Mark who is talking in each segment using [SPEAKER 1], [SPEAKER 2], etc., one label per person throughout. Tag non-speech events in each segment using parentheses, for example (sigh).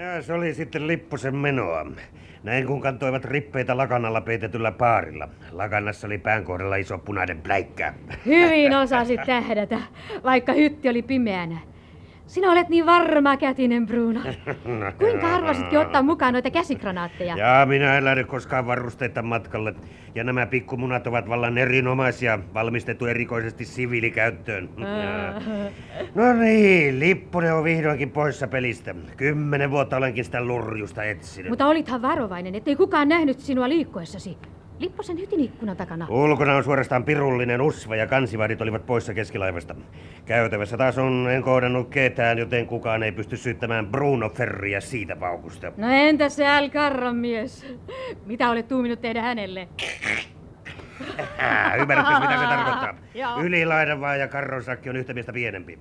[SPEAKER 1] Ja se oli sitten Lipposen menoa. Näin kun kantoivat rippeitä lakanalla peitetyllä paarilla. Lakanassa oli pään kohdalla iso punainen pläikkä.
[SPEAKER 2] Hyvin (laughs) osasit tähdätä, vaikka hytti oli pimeänä. Sinä olet niin varma kätinen, Bruno. (laughs) Kuinka arvasitkin ottaa mukaan noita käsikranaatteja?
[SPEAKER 1] Ja minä en lähde koskaan varusteita matkalle. Ja nämä pikkumunat ovat vallan erinomaisia, valmistettu erikoisesti siviilikäyttöön. (laughs) No niin, Lipponen on vihdoinkin poissa pelistä. Kymmenen vuotta olenkin sitä lurjusta etsinyt.
[SPEAKER 2] Mutta olithan varovainen, ettei kukaan nähnyt sinua liikkuessasi. Lipposen hytin ikkunan takana.
[SPEAKER 1] Ulkona on suorastaan pirullinen usva ja kansivahdit olivat poissa keskilaivasta. Käytävässä taas on en kohdannut ketään, joten kukaan ei pysty syyttämään Bruno Ferriä siitä paukusta.
[SPEAKER 2] No entä se Al mies? Mitä olet tuuminut tehdä hänelle?
[SPEAKER 1] Ymmärrätkö mitä se tarkoittaa? (laughs) Ylilaidan vaan ja karron sakki on yhtä miestä pienempi.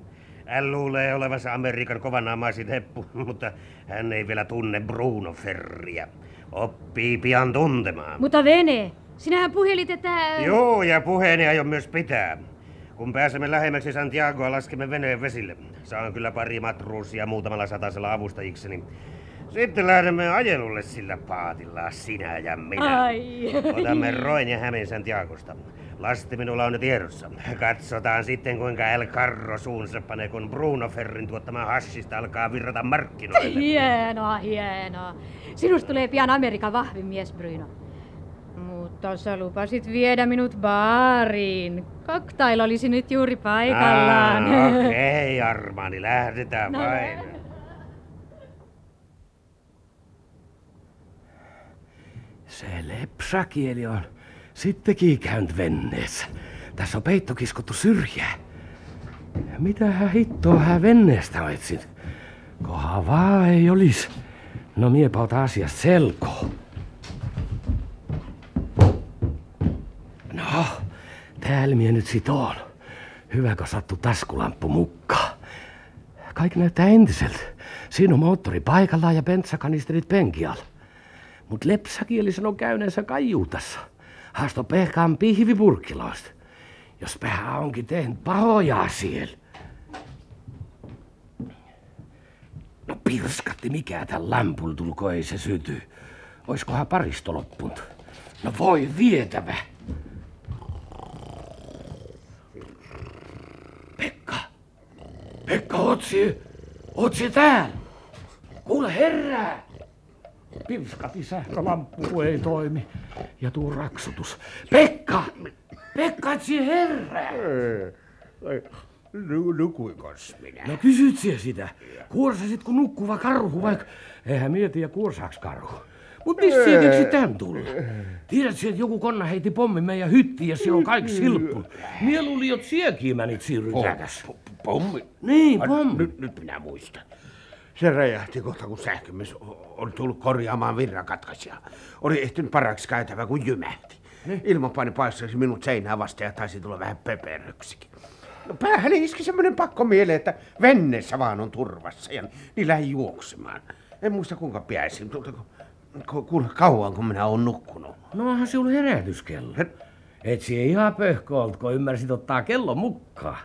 [SPEAKER 1] Hän luulee olevansa Amerikan kovanaamaisin heppu, (laughs) mutta hän ei vielä tunne Bruno Ferriä. Oppii pian tuntemaan.
[SPEAKER 2] Mutta vene, sinähän puhelit, että...
[SPEAKER 1] Joo, ja puheeni aion myös pitää. Kun pääsemme lähemmäksi Santiagoa, laskemme veneen vesille. Saan kyllä pari matruusia muutamalla satasella avustajikseni. Sitten lähdemme ajelulle sillä paatilla, sinä ja minä.
[SPEAKER 2] Ai.
[SPEAKER 1] Otamme Roin ja Hämeen Santiagosta. Lasti minulla on nyt tiedossa. Katsotaan sitten, kuinka El Carro suunsa panee, kun Bruno Ferrin tuottama hashista alkaa virrata markkinoille. (laughs)
[SPEAKER 2] Hienoa, hienoa. Sinusta tulee pian Amerikan vahvin mies, Bruno. Mutta sä lupasit viedä minut baariin. Cocktail olisi nyt juuri paikallaan.
[SPEAKER 1] Ah, (laughs) Okei, okay, Armani, lähdetään
[SPEAKER 2] No.
[SPEAKER 1] vain.
[SPEAKER 3] Se lepsakieli on sittenkin käynyt venneessä. Tässä on peitto kiskottu syrjään. Mitähän hittoa hän venneestä on etsin? Koha vaan ei olis. No miepä ota asiasta selkoa. No, täällä mie nyt sit on. Hyväkö sattu taskulamppu mukaan. Kaikki näyttää entiseltä. Siinä on moottori paikallaan ja bentsakanisterit penkialla. Mut lepsäkieli sanoo käyneensä kaijuutassa. Haasto pehkaan pihvipurkkilaista. Jos pehä onkin tehnyt pahoja siellä. No pirskatti, mikä tän lämpul tulko ei se syty. Oiskohan paristo loppunut? No voi vietävä. Pekka! Pekka, otsi! Otsi täällä! Kuule herää! Pirskati sähkölamppu ei toimi. Ja tuu raksutus. Pekka! Pekka, et sie herää!
[SPEAKER 4] Nukuikos minä?
[SPEAKER 3] No kysyt sie sitä. Kuorsasit kun nukkuva karhu, vaikka eihän mieti ja kuorsaaks karhu. Mut mistä sie keksi tän tulla? Tiedät sie, että joku konna heiti pommi meidän hyttiin ja siellä on kaikki silppu. Mie luulin, että siekin menit siirrytäkäs.
[SPEAKER 4] Pommi?
[SPEAKER 3] Niin, pommi.
[SPEAKER 4] Nyt, nyt minä muistan. Se räjähti kohta, kun sähkömies oli tullut korjaamaan virrakatkaisijaa. Oli ehtinyt paraksi käytävä, kun jymähti. Ilmanpaine paistasi minut seinää vastaan ja taisi tulla vähän pöperöksikin. No päähän iski semmoinen pakko mieleen, että venneessä vaan on turvassa ja niin lähdin juoksemaan. En muista kuinka pääsin, mutta ku- ku- kauan kun minä olen nukkunut.
[SPEAKER 3] No onhan sinulla herätyskello.
[SPEAKER 4] Her-
[SPEAKER 3] Et ihan pöhkö kun ymmärsit ottaa kellon mukaan.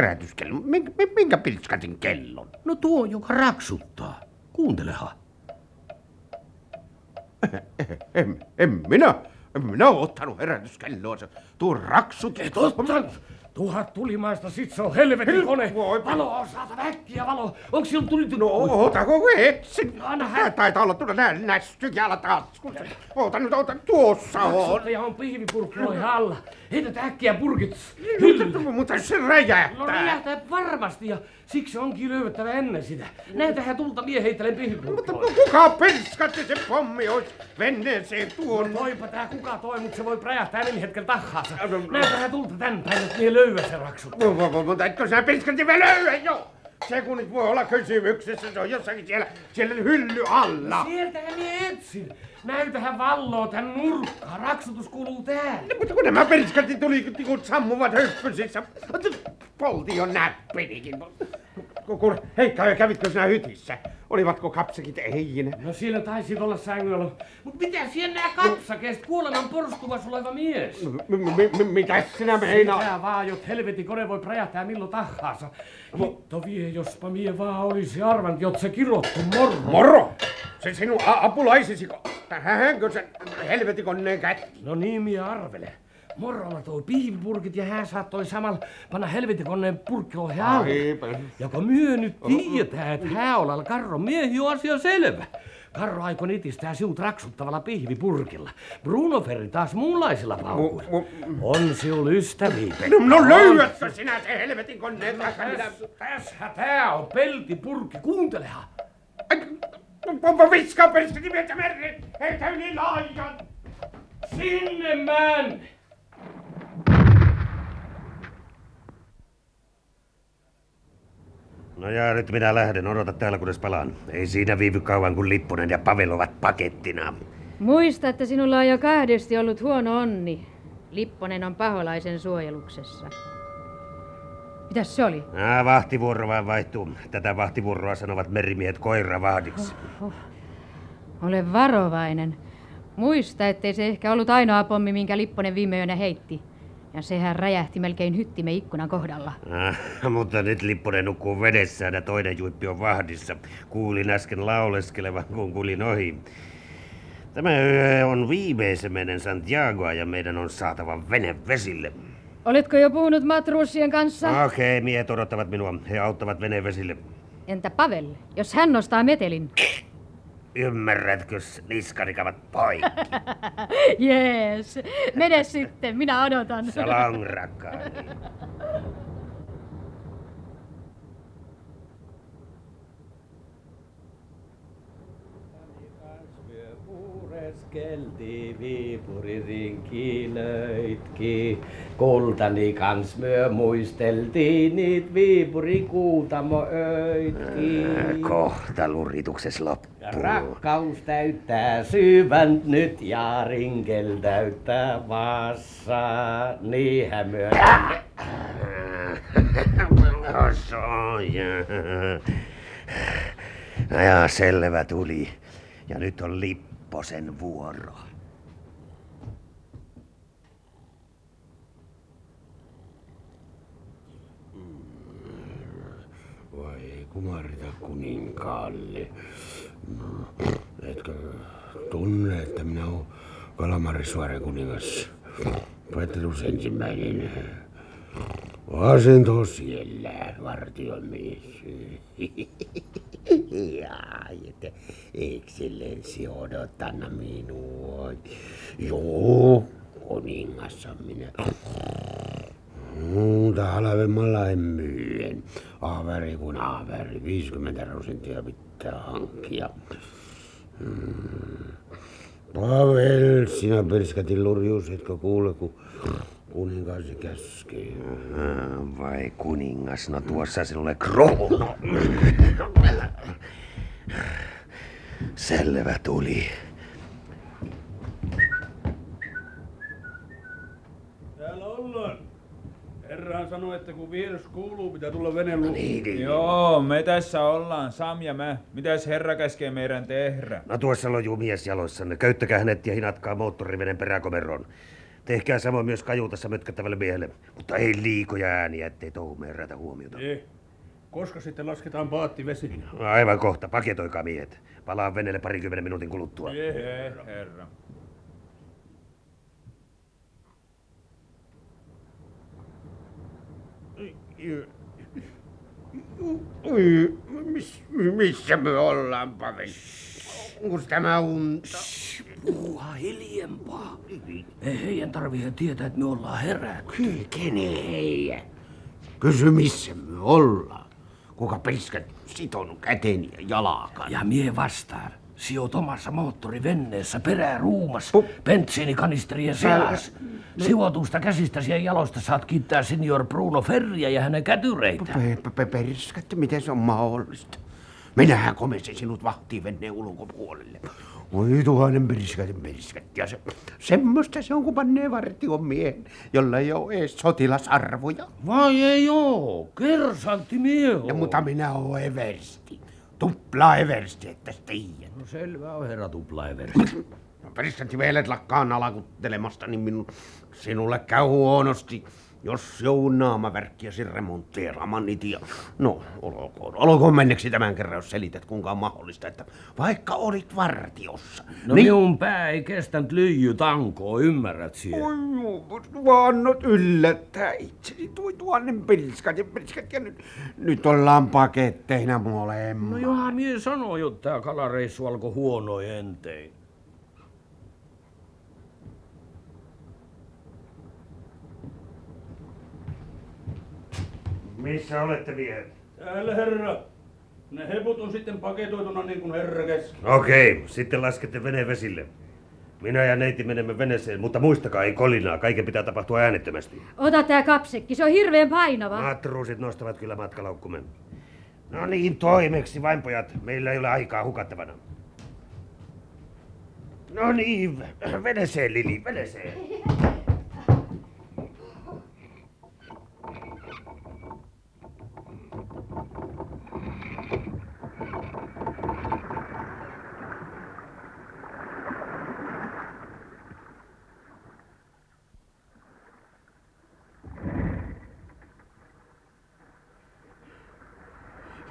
[SPEAKER 4] Herätyskello. Minkä, minkä kellon?
[SPEAKER 3] No tuo, joka raksuttaa. Kuuntelehan.
[SPEAKER 4] En, en minä. En minä ole ottanut herätyskelloa. Se tuo raksut.
[SPEAKER 3] Et ottanut! Tuhat tulimaista, sit se on helvetin kone.
[SPEAKER 4] Voi-
[SPEAKER 3] Valo on saatava äkkiä valo. Onko sillä tullut?
[SPEAKER 4] No otako kun etsin?
[SPEAKER 3] Anna
[SPEAKER 4] Tää
[SPEAKER 3] hän.
[SPEAKER 4] taitaa olla tuolla nä, nästyjällä taskussa. Oota nyt, oota, tuossa on.
[SPEAKER 3] Raksuttaja on pihvipurkkiloihin alla. Heität äkkiä purkit.
[SPEAKER 4] Mutta, mutta se
[SPEAKER 3] No
[SPEAKER 4] räjähtää.
[SPEAKER 3] räjähtää varmasti ja siksi onkin löydettävä ennen sitä. Näitähän tulta mie heittelen
[SPEAKER 4] Mutta
[SPEAKER 3] pihvipurkkiloihin.
[SPEAKER 4] kuka penskatti se pommi olisi venneeseen tuon?
[SPEAKER 3] Toipa tää kuka toi, mut se voi räjähtää niin hetken tahansa. Näitähän tulta tän päin, että mie löydä se raksut.
[SPEAKER 4] Mutta etkö sinä penskatti vielä löyä jo? Se kun nyt voi olla kysymyksessä, se on jossakin siellä, siellä hylly alla.
[SPEAKER 3] Sieltähän mie etsin. Näytähän valloa tän nurkkaa. Raksutus kuuluu täällä.
[SPEAKER 4] No, mutta kun nämä penskatti tuli kun sammuvat höppysissä. Polti jo näppinikin. Kuule, Heikka, kävitkö sinä hytissä? Olivatko kapsekit eihinä?
[SPEAKER 3] No siinä taisi olla sängyllä. Mut mitä siellä nää kapsakeet kuoleman porstuvas oleva mies?
[SPEAKER 4] M- m- m- mitä sinä meinaat?
[SPEAKER 3] Mitä vaan, jot helvetin kone voi präjähtää milloin tahansa. Hitto vie, jospa mie vaan olisi arvannut, jot se kirottu morro.
[SPEAKER 4] Moro! Se sinun a- apulaisisi, tähänkö sen helvetin koneen kätki?
[SPEAKER 3] No niin, mie arvele. Morrolla toi piivipurkit ja hän saattoi samalla panna helvetin koneen purkkiloihin alle. Kun myö nyt tiedetään, että hääolalla Karro miehi on asia selvä. Karro aikoi nitistää sinut raksuttavalla pihvipurkilla. Bruno Ferri taas muunlaisilla paukuilla.
[SPEAKER 4] mu-
[SPEAKER 3] On siul ystäviä,
[SPEAKER 4] No, no löydätkö sinä se helvetin koneen takaa? Minä...
[SPEAKER 3] Tässä tää on peltipurkki, kuuntelehan.
[SPEAKER 4] Pompa viskaa peristä nimeltä mereen! Heitä yli laajan!
[SPEAKER 3] Sinne män!
[SPEAKER 1] No ja nyt minä lähden, odota täällä kunnes palaan. Ei siinä viivy kauan, kun Lipponen ja Pavel ovat pakettina.
[SPEAKER 2] Muista, että sinulla on jo kahdesti ollut huono onni. Lipponen on paholaisen suojeluksessa. Mitäs se oli?
[SPEAKER 1] Ah, vahtivuoro vaan vaihtuu. Tätä vahtivuoroa sanovat merimiehet koiravahdiksi.
[SPEAKER 2] Ole varovainen. Muista, ettei se ehkä ollut ainoa pommi, minkä Lipponen viime yönä heitti. Ja sehän räjähti melkein hyttimme ikkunan kohdalla.
[SPEAKER 1] Ah, mutta nyt Lipponen nukkuu vedessään ja toinen juippi on vahdissa. Kuulin äsken lauleskelevan, kun kulin ohi. Tämä yö on viimeisemmenen Santiagoa ja meidän on saatava vene vesille.
[SPEAKER 2] Oletko jo puhunut matruusien kanssa?
[SPEAKER 1] Okei, okay, miehet odottavat minua. He auttavat veneen vesille.
[SPEAKER 2] Entä Pavel, jos hän nostaa metelin?
[SPEAKER 1] Ymmärrätkö, niskarikavat poikki? (laughs)
[SPEAKER 2] Jees. Mene sitten, minä odotan.
[SPEAKER 1] Salong, rakkaani. (laughs)
[SPEAKER 3] Pureskelti Viipuri rinkilöitki. Kultani kans myö muisteltiin niit Viipuri kuutamo öitki.
[SPEAKER 1] Kohta luritukses
[SPEAKER 3] Ja
[SPEAKER 1] loppuu.
[SPEAKER 3] rakkaus täyttää syvän nyt ja rinkel täyttää vassa. Niinhän myö...
[SPEAKER 1] Ja selvä tuli. Ja nyt on Lipposen vuoro.
[SPEAKER 4] Vai ei kumarita kuninkaalle. Etkö tunne, että minä olen Kalmarisuoren kuningas? Petrus ensimmäinen. Asento siellä, vartiomies. (laughs) ja, että eksellenssi odottanut minua. Joo, kuningas on minä. Muuta halvemmalla en myyen. Averi kuin averi. 50 prosenttia pitää hankkia. Hmm. Pavel, sinä perskatin lurjuus, etkö kuule, kun kuningas käskee.
[SPEAKER 1] Ah, Vai kuningas, no tuossa sinulle kruunu. Selvä tuli.
[SPEAKER 5] Täällä ollaan. Herrahan sanoi, että kun vieras kuuluu, pitää tulla veneen luo.
[SPEAKER 1] Niin, niin.
[SPEAKER 6] Joo, me tässä ollaan, Sam ja mä. Mitäs herra käskee meidän tehdä?
[SPEAKER 1] No tuossa lojuu mies jaloissanne. Käyttäkää hänet ja hinatkaa moottorivenen peräkomeroon. Tehkää samoin myös kajuutassa mötkättävälle miehelle. Mutta ei liikoja ääniä, ettei touhumme herätä huomiota.
[SPEAKER 5] Ei. Koska sitten lasketaan paatti vesiin?
[SPEAKER 1] Aivan kohta, paketoikaa miehet. Palaan veneelle parikymmenen minuutin kuluttua.
[SPEAKER 5] Ei,
[SPEAKER 6] herra.
[SPEAKER 4] Miss, missä me ollaan, Pavel? Onko tämä unta?
[SPEAKER 3] Puhuha hiljempaa. Ei heidän tarvitse tietää, että me ollaan herätty.
[SPEAKER 4] Kyllä, kenen heijä? Kysy, missä me ollaan. Kuka pelskät sitonut käteni ja jalakan?
[SPEAKER 3] Ja mie vastaan. Sijoit omassa moottorivenneessä peräruumas,
[SPEAKER 4] Pu-
[SPEAKER 3] bensiinikanisterien seas. Sijoitusta käsistäsi ja jaloista saat kiittää senior Bruno Ferriä ja hänen kätyreitä.
[SPEAKER 4] Pe- pe- pe- Perskattu, miten se on mahdollista? Minähän komensin sinut vahtiin venneen ulkopuolelle. Voi tuhannen perskatin perskatti. Ja se, semmoista se on, kun pannee vartion miehen, jolla ei ole edes sotilasarvoja.
[SPEAKER 3] Vai ei oo, kersantti mieho.
[SPEAKER 4] Ja mutta minä oon eversti. Tupla Eversti, että tiedät.
[SPEAKER 3] No selvä on herra Tuplaever.
[SPEAKER 4] No presidentti vielä lakkaan alakuttelemasta, niin minun, sinulle käy huonosti. Jos joudun naamaverkkiäsi remontteeraamaan niitä. Ja... No, olkoon, olkoon menneksi tämän kerran, jos selität kuinka on mahdollista, että vaikka olit vartiossa.
[SPEAKER 3] No niin... minun pää ei kestänyt lyijy tankoa, ymmärrät siellä?
[SPEAKER 4] Oi juu, vannot yllättää itseni. Tuo tuonnen pilskat ja pilskat ja nyt, nyt ollaan paketteina molemmat.
[SPEAKER 3] No johan mie sanoo, että tää kalareissu alkoi huonoin entein.
[SPEAKER 1] Missä olette miehet?
[SPEAKER 5] Täällä herra. Ne heput on sitten paketoituna niin kuin herra käski.
[SPEAKER 1] Okei, sitten laskette veneen vesille. Minä ja neiti menemme veneeseen, mutta muistakaa, ei kolinaa. Kaiken pitää tapahtua äänettömästi.
[SPEAKER 2] Ota tää kapsekki, se on hirveän painava.
[SPEAKER 1] Matruusit nostavat kyllä matkalaukkumme. No niin, toimeksi vain pojat. Meillä ei ole aikaa hukattavana. No niin, veneeseen Lili, veneeseen.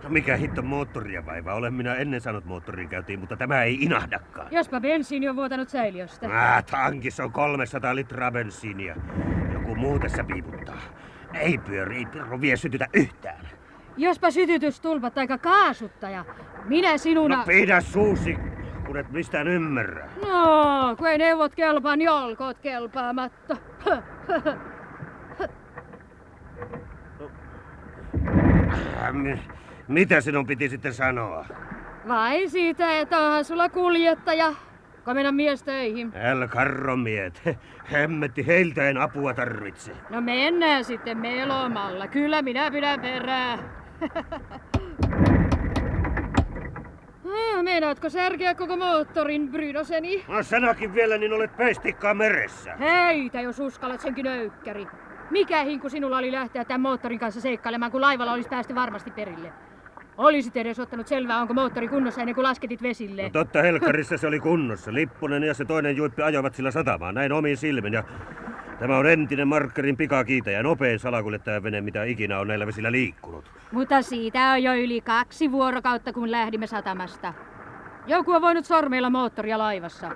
[SPEAKER 1] No mikä hitto moottoria vaiva? Olen minä ennen saanut moottorin käyntiin, mutta tämä ei inahdakaan.
[SPEAKER 2] Jospa bensiini on vuotanut säiliöstä.
[SPEAKER 1] Ah, tankissa on 300 litraa bensiiniä. Joku muu tässä piiputtaa. Ei pyöri, ei pirru vie sytytä yhtään.
[SPEAKER 2] Jospa sytytystulpat tai kaasuttaja. Minä sinuna...
[SPEAKER 1] No pidä suusi, kun et mistään ymmärrä.
[SPEAKER 2] No, kun ei neuvot kelpaa, niin olkoot kelpaamatta. (laughs)
[SPEAKER 1] Äh, mi- Mitä sinun piti sitten sanoa?
[SPEAKER 2] Vai siitä, että onhan sulla kuljettaja. Komenna mies töihin.
[SPEAKER 1] Älä karromiet. Hemmetti, heiltä en apua tarvitse.
[SPEAKER 2] No mennään sitten melomalla. Kyllä minä pidän perää. Ah, Meinaatko särkeä koko moottorin, Brydoseni?
[SPEAKER 1] No sanakin vielä, niin olet peistikkaa meressä.
[SPEAKER 2] Heitä, jos uskallat senkin öykkäri. Mikä hinku sinulla oli lähteä tämän moottorin kanssa seikkailemaan, kun laivalla olisi päästy varmasti perille? Olisit edes ottanut selvää, onko moottori kunnossa ennen kuin lasketit vesille.
[SPEAKER 1] No totta Helkkarissa se oli kunnossa. Lippunen ja se toinen juippi ajoivat sillä satamaan, näin omiin silmin. Ja tämä on entinen Markkerin pikakiitäjä, nopein salakuljettajan vene, mitä ikinä on näillä vesillä liikkunut.
[SPEAKER 2] Mutta siitä on jo yli kaksi vuorokautta, kun lähdimme satamasta. Joku on voinut sormeilla moottoria laivassa.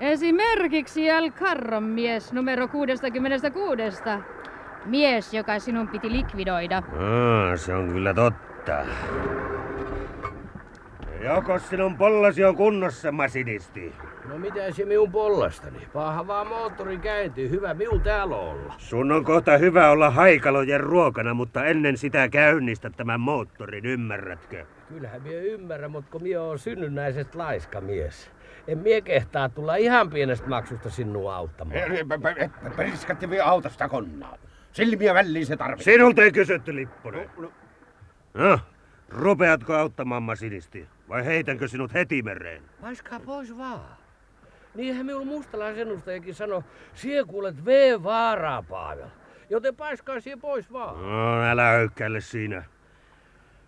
[SPEAKER 2] Esimerkiksi El Carron mies numero 66. Mies, joka sinun piti likvidoida.
[SPEAKER 1] Aa, se on kyllä totta. Joko sinun pollasi on kunnossa, masinisti?
[SPEAKER 3] No mitä se minun pollastani? Paha vaan moottorin käynti, hyvä minun täällä olla.
[SPEAKER 1] Sun on kohta hyvä olla haikalojen ruokana, mutta ennen sitä käynnistä tämän moottorin, ymmärrätkö?
[SPEAKER 3] Kyllähän mie ymmärrän, mutta kun mie on synnynnäisestä laiska mies. En mie kehtaa tulla ihan pienestä maksusta sinua auttamaan.
[SPEAKER 4] Priskatti vie autosta konnaan. Silmiä väliin se tarvitsee.
[SPEAKER 1] Sinulta ei kysytty, Lipponen. No, rupeatko auttamaan masinisti? Vai heitänkö sinut heti mereen?
[SPEAKER 3] Paiskaa pois vaan. Niinhän minun mustalaisen ennustajakin sanoi, sie kuulet V-vaaraa, Pavel. Joten paiskaa sie pois vaan.
[SPEAKER 1] No, älä höykkäile siinä.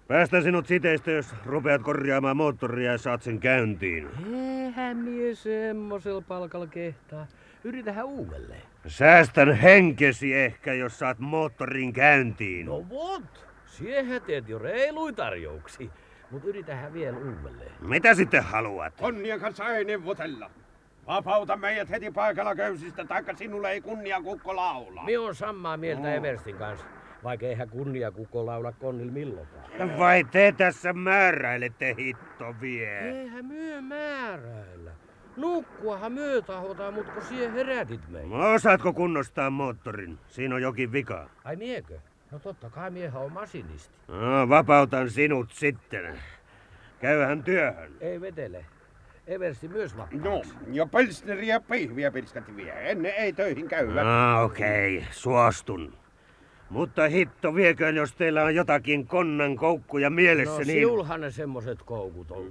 [SPEAKER 1] Päästän sinut siteistä, jos rupeat korjaamaan moottoria ja saat sen käyntiin.
[SPEAKER 3] Eihän mie semmosella palkalla kehtaa. Yritähän uudelleen.
[SPEAKER 1] Säästän henkesi ehkä, jos saat moottorin käyntiin.
[SPEAKER 3] No vot, siehän teet jo reiluin tarjouksia. Mut yritähän vielä uudelleen.
[SPEAKER 1] Mitä sitten haluat?
[SPEAKER 4] Konnia kanssa ei neuvotella. Vapauta meidät heti paikalla köysistä, taikka sinulle ei kunnia kukko laulaa.
[SPEAKER 3] Me on samaa mieltä Everstin kanssa. Vaikka eihän kunnia kukko laula konnil milloinkaan.
[SPEAKER 1] Vai te tässä määräilette hitto vie?
[SPEAKER 3] Eihän myö määräillä. Nukkuahan myö tahotaan, mut kun sie herätit meitä.
[SPEAKER 1] Osaatko kunnostaa moottorin? Siinä on jokin vika.
[SPEAKER 3] Ai miekö? No totta kai miehän on masinisti.
[SPEAKER 1] No, vapautan sinut sitten. Käyhän työhön.
[SPEAKER 3] Ei vetele. Eversti myös
[SPEAKER 4] No,
[SPEAKER 3] vapaaksi.
[SPEAKER 4] ja pilsneriä ja pihviä pilskatti vie. Ennen ei töihin käyvät.
[SPEAKER 1] Ah, okei, okay. suostun. Mutta hitto vieköön, jos teillä on jotakin konnan koukkuja mielessä,
[SPEAKER 3] No
[SPEAKER 1] niin...
[SPEAKER 3] siulhan ne semmoset koukut on.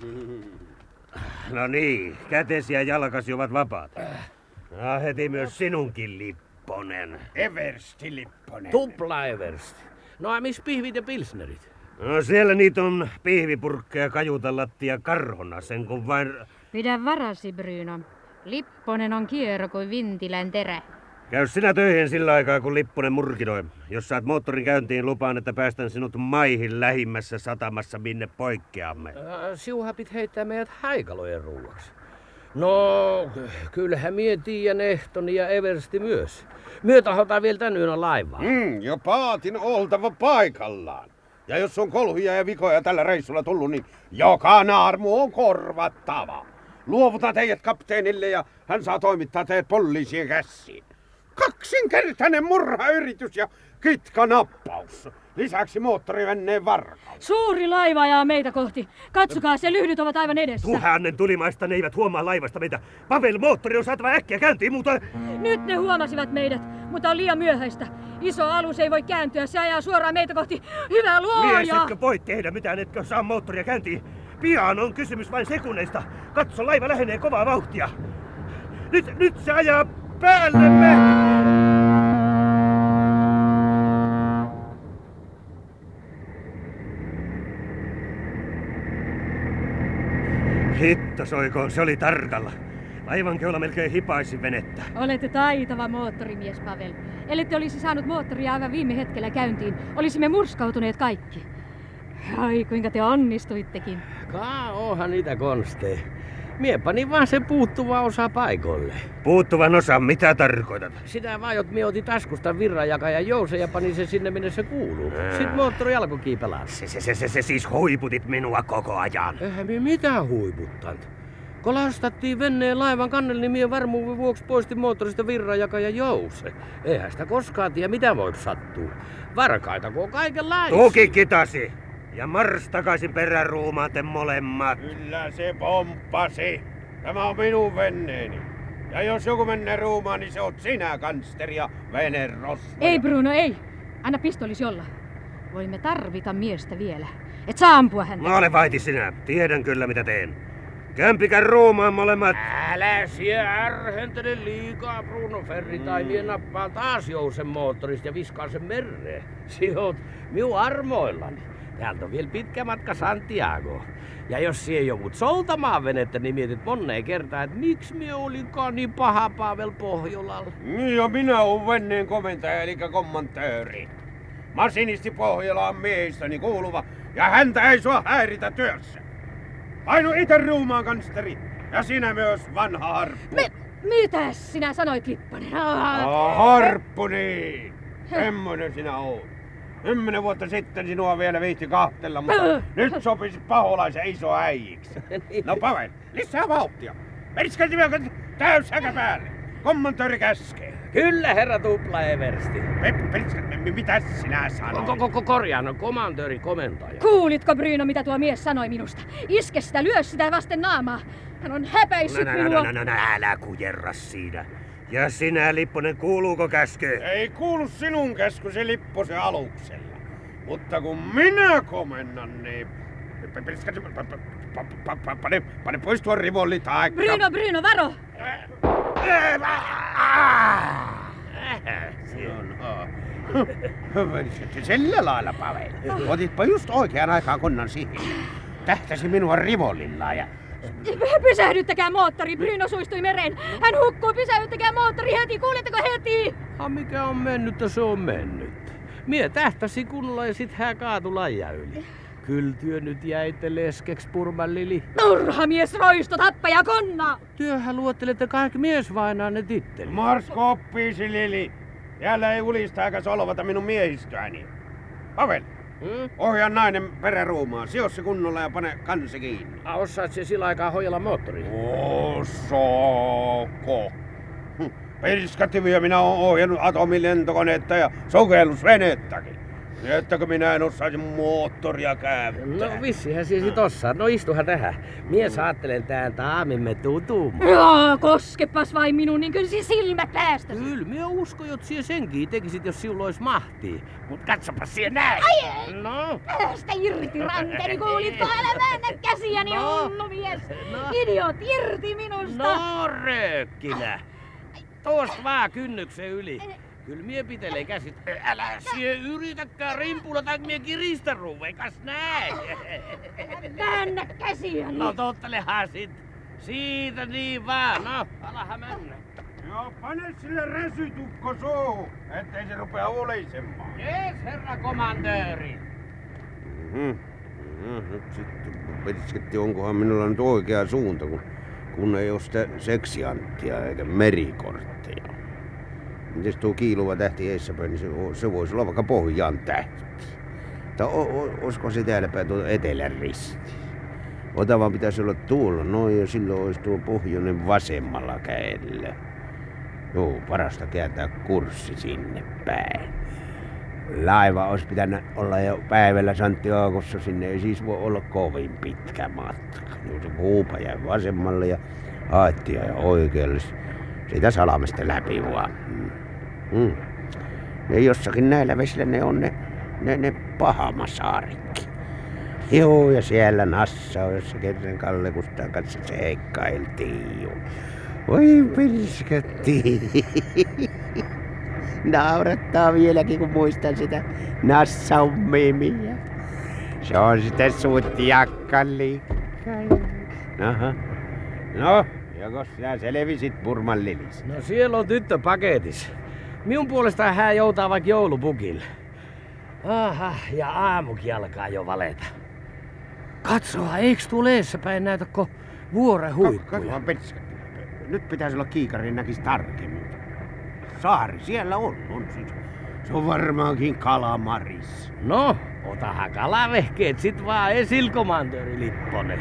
[SPEAKER 1] No niin, kätesi ja jalkasi ovat vapaat. No, heti myös sinunkin, Lipponen.
[SPEAKER 4] Eversti Lipponen.
[SPEAKER 3] Tupla Eversti. No a miss pihvit ja pilsnerit?
[SPEAKER 1] No siellä niitä on pihvipurkkeja kajuta lattia karhona, sen kun vain...
[SPEAKER 2] Pidä varasi, Bryno. Lipponen on kierro kuin vintilän terä.
[SPEAKER 1] Käy sinä töihin sillä aikaa, kun Lipponen murkinoi. Jos saat moottorin käyntiin, lupaan, että päästän sinut maihin lähimmässä satamassa, minne poikkeamme.
[SPEAKER 3] Äh, Siuha pit heittää meidät haikalojen ruuaksi. No, kyllähän mie tiedän Ehtoni ja Eversti myös. Myö tahotaan vielä tän yönä laivaa.
[SPEAKER 4] Mm, jo paatin oltava paikallaan. Ja jos on kolhuja ja vikoja tällä reissulla tullut, niin joka naarmu on korvattava. Luovuta teidät kapteenille ja hän saa toimittaa teidät poliisien käsiin. Kaksinkertainen murhayritys ja kitkanappaus. Lisäksi moottorivenneen varkaus.
[SPEAKER 2] Suuri laiva ajaa meitä kohti. Katsokaa, se lyhdyt ovat aivan edessä.
[SPEAKER 1] Tuhannen tulimaista ne eivät huomaa laivasta meitä. Pavel, moottori on saatava äkkiä käyntiin, mutta...
[SPEAKER 2] Nyt ne huomasivat meidät, mutta on liian myöhäistä. Iso alus ei voi kääntyä, se ajaa suoraan meitä kohti. Hyvä luoja!
[SPEAKER 1] Mies, etkö voi tehdä mitään, etkö saa moottoria käyntiin? Pian on kysymys vain sekunneista. Katso, laiva lähenee kovaa vauhtia. Nyt, nyt se ajaa päällemme! Hitto soikoon, se oli tarkalla. Laivan keula melkein hipaisi venettä.
[SPEAKER 2] Olette taitava moottorimies, Pavel. Ellette olisi saanut moottoria aivan viime hetkellä käyntiin, olisimme murskautuneet kaikki. Ai, kuinka te onnistuittekin.
[SPEAKER 3] Kaa onhan niitä konsteja. Mie panin vaan se puuttuva osa paikoille.
[SPEAKER 1] Puuttuvan osan, mitä tarkoitat?
[SPEAKER 3] Sitä vaan, jot mie otin taskusta virranjakajan jouse ja panin sen sinne, minne se kuuluu. Sitten moottori alkoi kiipelää.
[SPEAKER 1] Se, se, se, se, se siis hoiputit minua koko ajan.
[SPEAKER 3] Eihän mie mitään huiputtanut. Kun lastattiin venneen laivan kannelle, niin mie varmuuden vuoksi poistin moottorista virranjakajan jouse. Eihän sitä koskaan tiedä, mitä voi sattua. Varkaita kun on kaikenlaisia.
[SPEAKER 1] Tuki kitasi! Ja mars takaisin peräruumaan te molemmat.
[SPEAKER 4] Kyllä se pomppasi. Tämä on minun venneeni. Ja jos joku menee ruumaan, niin se on sinä, kansteri ja vene rosvo.
[SPEAKER 2] Ei, Bruno, ei. Anna pistolis jolla. Voimme tarvita miestä vielä. Et saa ampua häntä.
[SPEAKER 1] Mä olen vaiti sinä. Tiedän kyllä mitä teen. Kämpikän ruumaan molemmat.
[SPEAKER 3] Älä sie ärhentele liikaa, Bruno Ferri, tai mie nappaan taas jousen moottorista ja viskaan sen mereen. Sijoit minun armoillani. Täältä on vielä pitkä matka Santiago. Ja jos sie joudut soutamaan venettä, niin mietit moneen kertaan, että miksi mie olinkaan niin paha Pavel Pohjolalla.
[SPEAKER 4] Niin ja minä olen venneen komentaja eli kommantööri. Masinisti Pohjola on miehistäni kuuluva ja häntä ei sua häiritä työssä. Painu itse ruumaan, kansteri. Ja sinä myös, vanha harppu.
[SPEAKER 2] Me, mitä sinä sanoit, Lipponen? Ah,
[SPEAKER 4] harppu niin. Semmoinen sinä oot. Kymmenen vuotta sitten sinua vielä viitti kahtella, mutta nyt sopisi paholaisen iso äijiksi. (laughs) No Pavel, lisää vauhtia. Meniskä vielä täysäkä päälle. Kommantööri käskee.
[SPEAKER 3] Kyllä, herra Tupla Eversti.
[SPEAKER 4] Mitä sinä sanoit?
[SPEAKER 3] Koko ko, korjaan, komandöörin komentaja.
[SPEAKER 2] Kuulitko, Bryno, mitä tuo mies sanoi minusta? Iske sitä, lyö sitä vasten naamaa. Hän on häpäissyt
[SPEAKER 1] No, no, no,
[SPEAKER 2] minua.
[SPEAKER 1] no, no, no, älä kujerra siinä. Ja sinä, Lipponen, kuuluuko käsky?
[SPEAKER 4] Ei kuulu sinun käskysi Lipposen aluksella. Mutta kun minä komennan, niin... Pane, pane pois tuon rivolli tai...
[SPEAKER 2] Bryno, Bryno, varo! (laughs)
[SPEAKER 4] Sillä lailla, Pavel. Otitpa just oikean aikaan konnan siihen. Tähtäsi minua rivollilla ja...
[SPEAKER 2] Pysähdyttäkää moottori, Bryno suistui mereen. Hän hukkuu, pysähdyttäkää moottori heti, kuuletteko heti?
[SPEAKER 3] Ha, mikä on mennyt, se on mennyt. Mie tähtäsi kunnolla ja sit hän kaatu laija yli. Kyl työ nyt jäitte leskeks purman lili.
[SPEAKER 2] Turha mies roisto, tappaja konna!
[SPEAKER 3] Työhän luottelette kaikki mies vainaa ne titteli.
[SPEAKER 4] Mars koppiisi, Lili. Jälleen ei ulista eikä solvata minun miehistöäni. Pavel,
[SPEAKER 3] Hmm?
[SPEAKER 4] ohjaa nainen peräruumaan. Sijo se kunnolla ja pane kansi kiinni.
[SPEAKER 3] A, osaat se sillä aikaa hoijalla moottori?
[SPEAKER 4] Osaako? Hm, Pirskatti vie minä oon ohjannut atomilentokoneetta ja sukellusvenettäkin. Niin Ettäkö minä en osaisi moottoria kääntää?
[SPEAKER 3] No vissihän siesi tossa. No istuhan tähän. Mie saattelen tään taamimme tutumaan.
[SPEAKER 2] Joo, koskepas vain minun, niin kyllä siis silmät päästäsi.
[SPEAKER 3] Kyllä, mie usko, jot sie senkin tekisit, jos sinulla ois mahtii. Mut katsopa sie näin. No,
[SPEAKER 2] Päästä irti, ranteri, kuulitko? (laughs) Älä väännä käsiäni,
[SPEAKER 3] No.
[SPEAKER 2] hunnu mies.
[SPEAKER 3] No.
[SPEAKER 2] Idiot, irti minusta.
[SPEAKER 3] no röökkinä. Tuosta vaan kynnyksen yli. Kyllä mie pitelee käsit. Älä sie yritäkään rimpulata, mie kiristä ruvekas näin.
[SPEAKER 2] Väännä käsiä.
[SPEAKER 3] No tottelehan sit. Siitä niin vaan, no, alaha mennä.
[SPEAKER 4] Joo, pane sille resytukko suuhun, ettei se rupea oleisemaan.
[SPEAKER 3] Jees, herra komandööri.
[SPEAKER 4] Mm-hmm. No, nyt sitten perisketti, onkohan minulla nyt oikea suunta, kun, kun ei ole sitä seksianttia eikä merikortteja. Mites tuo kiiluva tähti eessäpäin, niin se, se voisi olla vaikka Pohjan tähti. Tai olisiko se täällä päin tuo etelän risti? Otava pitäisi olla tuolla noin ja silloin olisi tuo pohjoinen vasemmalla kädellä. Joo, parasta kääntää kurssi sinne päin. Laiva olisi pitänyt olla jo päivällä Santiagossa, sinne ei siis voi olla kovin pitkä matka. Niin se kuupa jäi vasemmalle ja aettia ja oikealle. Siitä salamesta läpi vaan. Mm. Ne jossakin näillä vesillä ne on ne, ne, ne Pahamasaaritkin. Joo, ja siellä Nassau, jossa kerran Kalle Kustaan kanssa seikkailtiin. Joo. Voi pirsketti. (laughs) Naurattaa vieläkin, kun muistan sitä Nassaun mimiä. Se on sitten suutti. Aha. No, joko sinä selvisit Burman lilis?
[SPEAKER 3] No siellä on tyttö paketissa. Minun puolestaan hän joutaa vaikka joulupukille. Aha, ja aamukin alkaa jo valeta. Katsoa, eiks tuleessa päin näytä ko vuoren huippuja?
[SPEAKER 4] Katsohan. Nyt pitäisi olla kiikarin näkis tarkemmin. Saari siellä on, on siis. Se on varmaankin kalamaris.
[SPEAKER 3] No, otahan kalavehkeet sit vaan esil, komandööri Lipponen.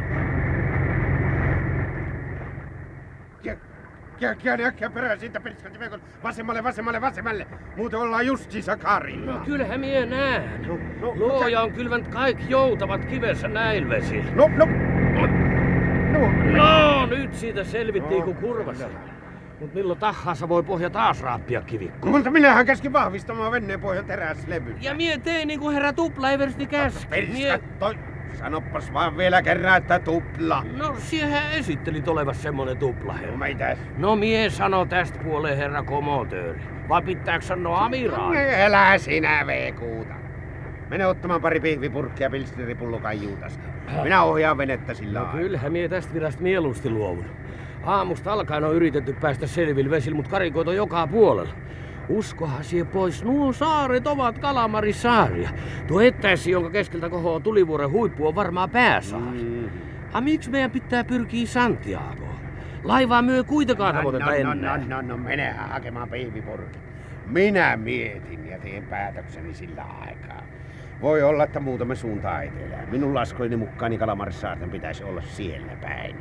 [SPEAKER 4] Käy äkkiä perään siitä pirsketti veikon. Vasemmalle, vasemmalle, vasemmalle. Muuten ollaan justiinsa karilla.
[SPEAKER 3] No kyllähän mie näen.
[SPEAKER 4] No, no,
[SPEAKER 3] Luoja on kylvänyt kaikki joutavat kivessä näillä vesillä.
[SPEAKER 4] No, no. No,
[SPEAKER 3] No, nyt siitä selvittiin kun kurvassa. Mut milloin tahansa voi pohja taas raappia kivikko.
[SPEAKER 4] Mutta minähän käskin vahvistamaan venneen pohjan teräslevy.
[SPEAKER 3] Ja mie tein niin kuin herra Tuplaeversti käski. Mie...
[SPEAKER 4] Perskattoi. Sanoppas vaan vielä kerran, että tupla.
[SPEAKER 3] No, siehän esittelit olevas semmonen tuplahe.
[SPEAKER 4] No mitäs?
[SPEAKER 3] No mie sano tästä puoleen herra komotööri. Vai pitääkö sanoa amiraali?
[SPEAKER 4] Elä sinä veekuuta. Mene ottamaan pari pihvipurkkia pilsneripullukan juutasta. Minä ohjaan venettä sillä
[SPEAKER 3] No kyllähän mie tästä virasta mieluusti luovun. Aamusta alkaen on yritetty päästä selville vesillä, mut karikoita on joka puolella. Uskohan sie pois, nuo saaret ovat Kalamarisaaria. Tuo etäisi, jonka keskeltä kohoaa tulivuoren huippu, on varmaan pääsaari.
[SPEAKER 4] Mm.
[SPEAKER 3] A miksi meidän pitää pyrkiä Santiagoon? Laivaa myö kuitenkaan
[SPEAKER 4] No,
[SPEAKER 3] tavoiteta
[SPEAKER 4] no, no,
[SPEAKER 3] ennen.
[SPEAKER 4] no, no, no, menehän hakemaan pihvipurkin. Minä mietin ja teen päätökseni sillä aikaa. Voi olla, että muutamme suuntaan etelään. Minun laskojeni mukaan Kalamarissaarten pitäisi olla siellä päin.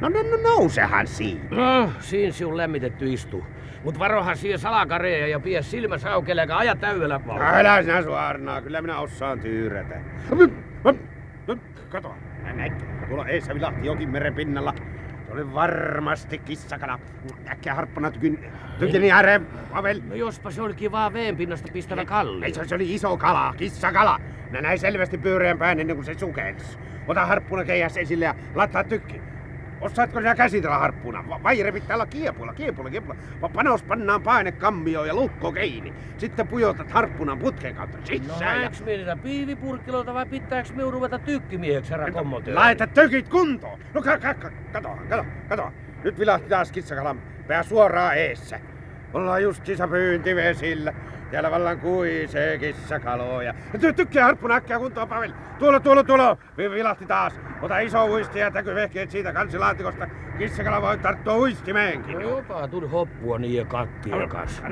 [SPEAKER 4] No, no, no nousehan siitä.
[SPEAKER 3] No, siinä si on lämmitetty istu. Mut varohan siihen salakareja ja pie silmässä aukeelle eikä aja täydellä vauhdilla.
[SPEAKER 4] Älä sinä suornaa, kyllä minä osaan tyyrätä. Kato. Näitkö? Tuolla eessä vilahti jokin meren pinnalla. Oli varmasti kissakala. Äkkiä harppana tykyn, tykyni ääreen, Pavel.
[SPEAKER 3] No jospa se olikin vaan veen pinnasta pistävä kalli.
[SPEAKER 4] Ei, se, oli iso kala, kissakala. Minä näin selvästi pyöreän pään ennen kuin se sukelsi. Ota harppuna keihäs esille ja laittaa tykki. Osaatko sinä käsitellä harppuna? Va- Vai revittää olla kiepulla, kiepulla, kiepulla. Panos pannaan paine kammioon ja lukko kiinni. Sitten pujotat harppunan putken kautta
[SPEAKER 3] No
[SPEAKER 4] sisään. ja...
[SPEAKER 3] häiks me niitä piivipurkkiloita vai pitääks me ruveta tykkimieheksi, herra?
[SPEAKER 4] Laita tykit kuntoon! No ka, ka, ka, kato, kato, kato. Nyt vilahti taas kissakalan pää suoraan eessä. Ollaan just kisapyyntivesillä. Täällä vallan kuisee kissakaloja. Ty, tykkää harppuna äkkiä kuntoon, Pavel. Tuolla, tuolla, tuolla. Vi- Vilahti taas. Ota iso uisti ja täkyvehkeet siitä kansilaatikosta. Kissakala voi tarttua uistimeenkin.
[SPEAKER 3] No jopa tuli hoppua niiden kattien kanssa.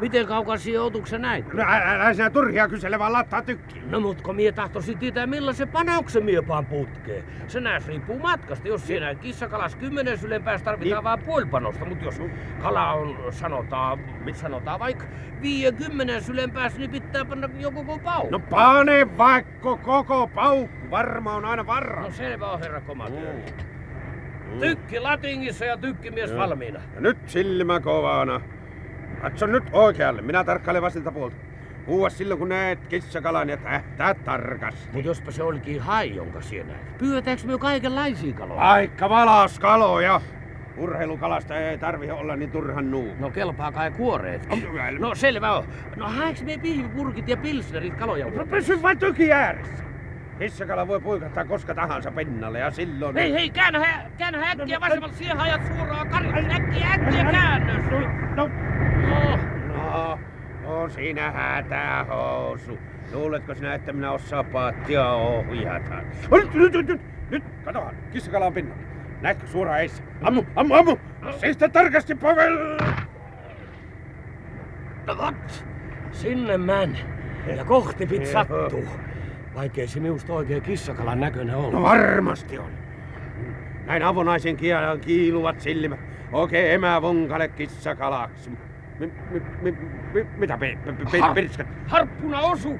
[SPEAKER 3] Miten kaukaisia joutuuko näit?
[SPEAKER 4] No älä, älä sinä turhia kysele, vaan laittaa tykkiin.
[SPEAKER 3] No mut kun mie tahtoisin tietää millaisen panauksen mie paan putkeen. Se näes riippuu matkasta. Jos siinä kissakalas kymmenen sylen päästä tarvitaan
[SPEAKER 4] Niin.
[SPEAKER 3] vaan puoli panosta, mut jos kala on sanotaan, sanotaan vaikka viidenkymmenen sylen päässä, niin pitää panna joku koko pau.
[SPEAKER 4] No pane vaikka koko paukku. Varma on aina varma.
[SPEAKER 3] no selvä on herra komatööri. Tykki latingissa ja tykkimies valmiina.
[SPEAKER 4] Ja nyt silmä kovana. Katso nyt oikealle. Minä tarkkailen vasilta puolta. Huua silloin kun näet kissakalan ja tähtää tarkasti.
[SPEAKER 3] Mut jospa se olikin hai, jonka siellä näet. Pyydetäänkö me kaikenlaisia kaloja?
[SPEAKER 4] Vaikka valaskaloja. Urheilukalasta ei tarvi olla niin turhan nuu.
[SPEAKER 3] No kelpaa kai kuoreetkin. No selvä on. No haeks me pihvipurkit ja pilsnerit kaloja?
[SPEAKER 4] No pysy vain tyki ääressä. Hissakala voi puikattaa koska tahansa pinnalle ja silloin...
[SPEAKER 3] Hei hei, käännä, käännä äkkiä vasemmalle, siihen hajat suoraan karjalle. Äkkiä, äkkiä käännös.
[SPEAKER 4] No,
[SPEAKER 3] No,
[SPEAKER 4] no, on siinä hätää housu. Luuletko sinä, että minä osaa paattia ohjata? Nyt, nyt, nyt, nyt, nyt, katohan, kissakala on pinnalla. Näetkö suoraan eissä? Ammu, ammu, ammu! Seistä tarkasti, Pavel!
[SPEAKER 3] no vat, sinne män. Ja kohti pit sattuu. Vaikkei se minusta oikein kissakalan näköinen
[SPEAKER 4] No
[SPEAKER 3] ollut.
[SPEAKER 4] varmasti on. Näin avonaisen kielen kiiluvat silmät. Oikein kissakalaksi. Mi, mi, mi, mi, mitä pe, pe, pe,
[SPEAKER 3] Har-
[SPEAKER 4] pirskat?
[SPEAKER 3] Harppuna osu.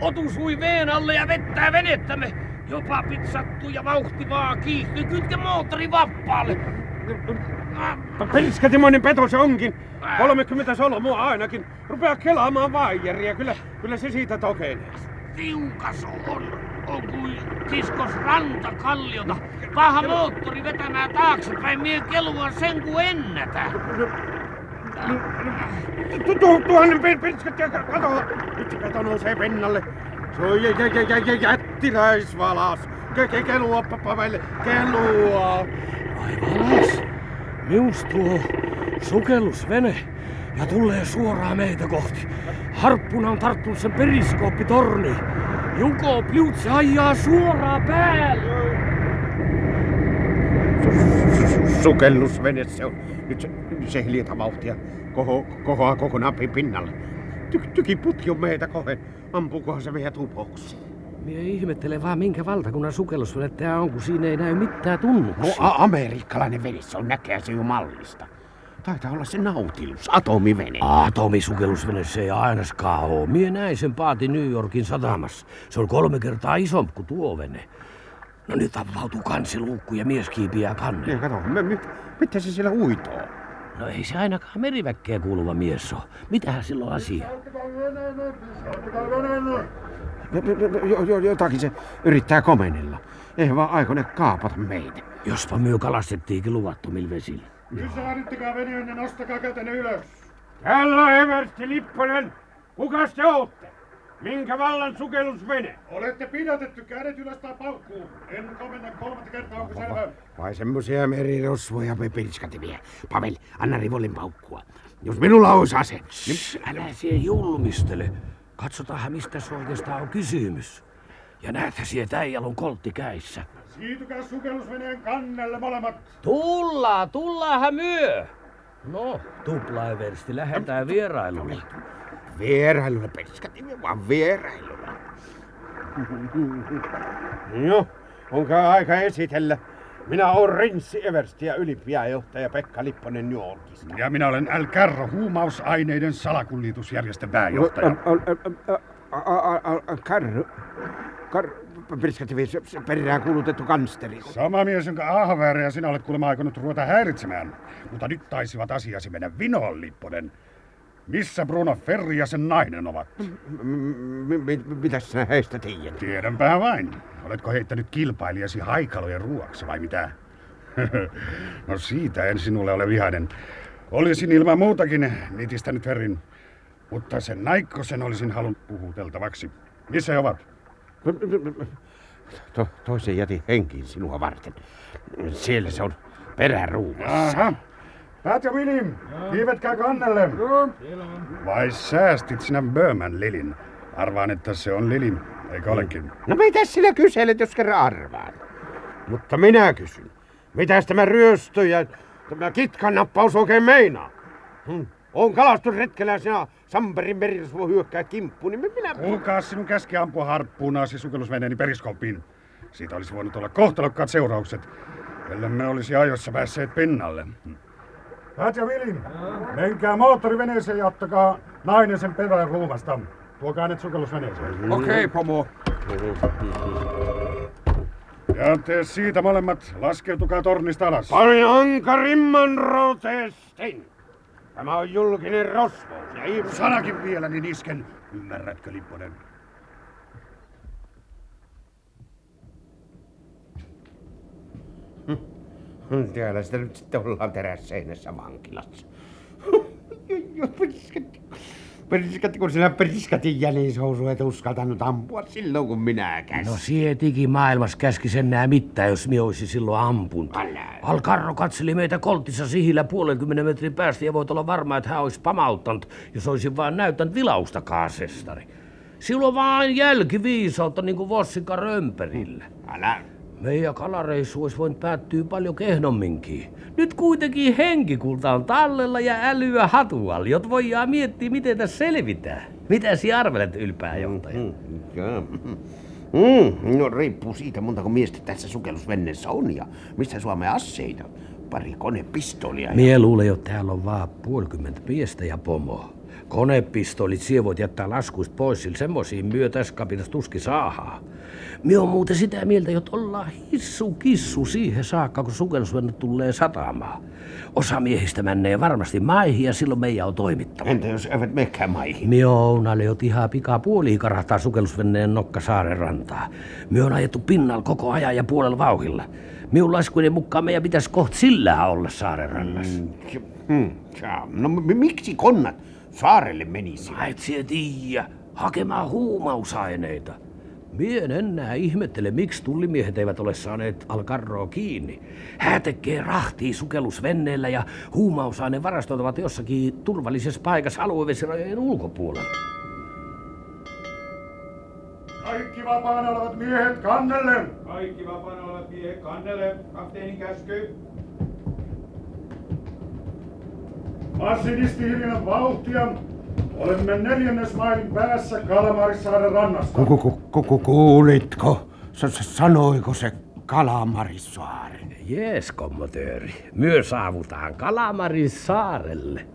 [SPEAKER 3] Otu sui veen alle ja vettää venettämme. Jopa pit sattuu ja vauhti vaan kiihtyy. Kytke moottori vappaalle.
[SPEAKER 4] Pirskatimoinen peto se onkin. 30 solmua ainakin. Rupea kelaamaan vaijeria. Kyllä, kyllä se siitä tokenee.
[SPEAKER 3] Tiukas on. On kuin kiskos rantakalliota. Paha moottori vetämään taaksepäin. Mie kelua sen kuin ennätä.
[SPEAKER 4] Tu- tu- Tuhannen pir- pirskat ja kato. Nyt se peto nousee pinnalle. Se on jä, jä, jä, jä, jä, jättiläisvalas. Ke, ke, kelua, pa- Pavel, kelua.
[SPEAKER 3] Aivan alas. Mius tuo sukellusvene ja tulee suoraan meitä kohti. Harppuna on tarttunut sen periskooppitorni. Juko Pliutse ajaa suoraan päälle.
[SPEAKER 4] Sukellusvene se on. Nyt se, se hiljata vauhtia. Koho, kohoaa kokonaan pin- pinnalle. Ty, tykiputki on meitä kohden. Ampuukohan se meidän tupoksi?
[SPEAKER 3] Mie ihmettelen vaan minkä valtakunnan sukellusvene tää on, kun siinä ei näy mitään tunnuksia.
[SPEAKER 4] No, amerikkalainen vene, se on näkeä se jo mallista. Taitaa olla se Nautilus, atomivene.
[SPEAKER 3] Atomisukellusvene se ei ainakaan oo. Mie näin sen paati New Yorkin satamassa. Se on kolme kertaa isompi kuin tuo vene. No nyt avautuu kansiluukku ja mies kiipiää kannelle.
[SPEAKER 4] Niin, kato, me, mit, mitä se siellä uitoo?
[SPEAKER 3] No ei se ainakaan meriväkkeä kuuluva mies oo. Mitähän silloin asia?
[SPEAKER 4] Jo- jo- jo- jo- Jotakin se yrittää komenella. Ei vaan aikone kaapata meitä.
[SPEAKER 3] Jospa myö kalastettiinkin luvattomilla vesillä.
[SPEAKER 5] Pysähdyttäkää veneenne, nostakaa kätenne ylös.
[SPEAKER 4] Täällä on Eversti Lipponen. Kukas te ootte? Minkä vallan sukellusvene?
[SPEAKER 5] Olette pidätetty kädet ylös tai paukkuun. En komenna kolmatta kertaa, onko selvä?
[SPEAKER 4] Vai semmosia merirosvoja me pilskatimia. Pavel, anna rivolin paukkua. Jos minulla olisi ase, niin...
[SPEAKER 3] Älä siihen julmistele. Katsotaan mistä se oikeastaan on kysymys. Ja näethän siellä on koltti käissä.
[SPEAKER 5] Siirtykää sukellusveneen kannelle molemmat.
[SPEAKER 3] Tullaan, tullaanhan myö. No, tuplaeversti, lähdetään vierailulle.
[SPEAKER 4] Vierailulla pilskatimia, vaan vierailulla. No, onko aika esitellä? Minä olen Rinssi Eversti ja ylipääjohtaja Pekka Lipponen New Yorkista.
[SPEAKER 5] Ja minä olen Al Carro, huumausaineiden salakuljetusjärjestön pääjohtaja.
[SPEAKER 4] Karru. Pirskativi, perään kuulutettu kansteri.
[SPEAKER 5] Sama mies, jonka ahvääriä sinä olet kuulemma aikonut ruveta häiritsemään. Mutta nyt taisivat asiasi mennä vinoon, Lipponen. Missä Bruno Ferri ja sen nainen ovat?
[SPEAKER 4] Mitäs sinä heistä tiedät?
[SPEAKER 5] Tiedänpä vain. Oletko heittänyt kilpailijasi haikalojen ruoaksi vai mitä? (laughs) no siitä en sinulle ole vihainen. Olisin ilman muutakin nitistänyt Ferrin. Mutta sen naikkosen olisin halunnut puhuteltavaksi. Missä he ovat?
[SPEAKER 4] To, toisen jätin henkiin sinua varten. Siellä se on peräruumassa.
[SPEAKER 5] Aha. Pat ja William, kiivetkää kannelle. Vai säästit sinä Böhman Lilin? Arvaan, että se on Lili, eikö olekin?
[SPEAKER 4] No mitä sinä kyselet, jos kerran arvaan? Mutta minä kysyn. Mitäs tämä ryöstö ja tämä kitkannappaus oikein meinaa? Hmm. On kalastusretkellä ja sinä Samperin merirosvo hyökkää kimppuun, niin minä...
[SPEAKER 5] Kuulkaa sinun käski ampua harppuunaasi sukellusveneeni periskooppiin. Siitä olisi voinut olla kohtalokkaat seuraukset, ellei me olisi ajoissa päässeet pinnalle. Pat ja William, menkää moottoriveneeseen ja ottakaa nainen sen perään ruumasta. Tuokaa hänet sukellusveneeseen.
[SPEAKER 4] Okei, okay, pomo.
[SPEAKER 5] Ja te siitä molemmat laskeutukaa tornista alas.
[SPEAKER 4] Paljon ankarimman roteestin. Tämä on julkinen rosvous ja ihmis...
[SPEAKER 5] Sanakin vielä, niin isken. Ymmärrätkö, Lipponen?
[SPEAKER 4] Täällä sitä nyt sitten ollaan terässeinässä vankilassa. Periskatti, kun sinä periskatin jälishousu et uskaltanut ampua silloin, kun minä käsin.
[SPEAKER 3] No sietikin maailmassa käski sen nää mitään, jos minä olisin silloin ampunut.
[SPEAKER 4] Älä.
[SPEAKER 3] Alkarro katseli meitä koltissa sihillä puolenkymmenen metrin päästä ja voit olla varma, että hän olisi pamauttanut, jos olisin vaan näyttänyt vilausta kaasestari. Silloin vaan jälkiviisautta niin kuin Vossika Römperillä.
[SPEAKER 4] Älä.
[SPEAKER 3] Meidän kalareissu olisi voinut päättyä paljon kehnomminkin. Nyt kuitenkin henkikulta on tallella ja älyä hatualla, jot voidaan miettiä, miten tässä selvitään. Mitä sinä arvelet, ylpääjohtaja?
[SPEAKER 4] Mm, joo. Mm, no riippuu siitä montako miestä tässä sukellusvenneessä on ja missä Suomen asseita. Pari konepistoolia. ja-
[SPEAKER 3] Mie luulen, että täällä on vaan puolikymmentä miestä ja pomoa. Konepistolit sie voit jättää laskuista pois, sillä semmoisiin myö tässä kapinassa tuski saahaa. Mie on muuten sitä mieltä, että ollaan hissu kissu siihen saakka, kun sukellusvenne tulee satamaan. Osa miehistä menee varmasti maihin ja silloin meidän on toimittava.
[SPEAKER 4] Entä jos eivät mekään maihin?
[SPEAKER 3] Mie on Ounalle ihan pikaa puoliin karahtaa sukellusvenneen nokka saaren rantaa. Mie on ajettu pinnalla koko ajan ja puolella vauhilla. Minun laskujen mukaan meidän pitäisi kohta sillä olla saaren rannassa.
[SPEAKER 4] Hmm, jaa. no miksi konnat saarelle menisi?
[SPEAKER 3] Mä et tiiä. Hakemaan huumausaineita. Mie en enää ihmettele, miksi tullimiehet eivät ole saaneet Alcarroa kiinni. Hää tekee rahtia sukellusvenneellä ja huumausainevarastot ovat jossakin turvallisessa paikassa aluevesirajojen ulkopuolella.
[SPEAKER 5] Kaikki vapaana olevat miehet kannelle!
[SPEAKER 6] Kaikki vapaana olevat miehet kannelle. Kapteenin käsky.
[SPEAKER 5] Massinisti hiljainen vauhtia. Olemme neljännes mailin päässä Kalamarissaaren rannasta.
[SPEAKER 4] Ku- ku- ku- ku- Kuulitko? S- s- sanoiko se Kalamarissaari?
[SPEAKER 3] Jees, kommotööri. Myö saavutaan Kalamarin saarelle.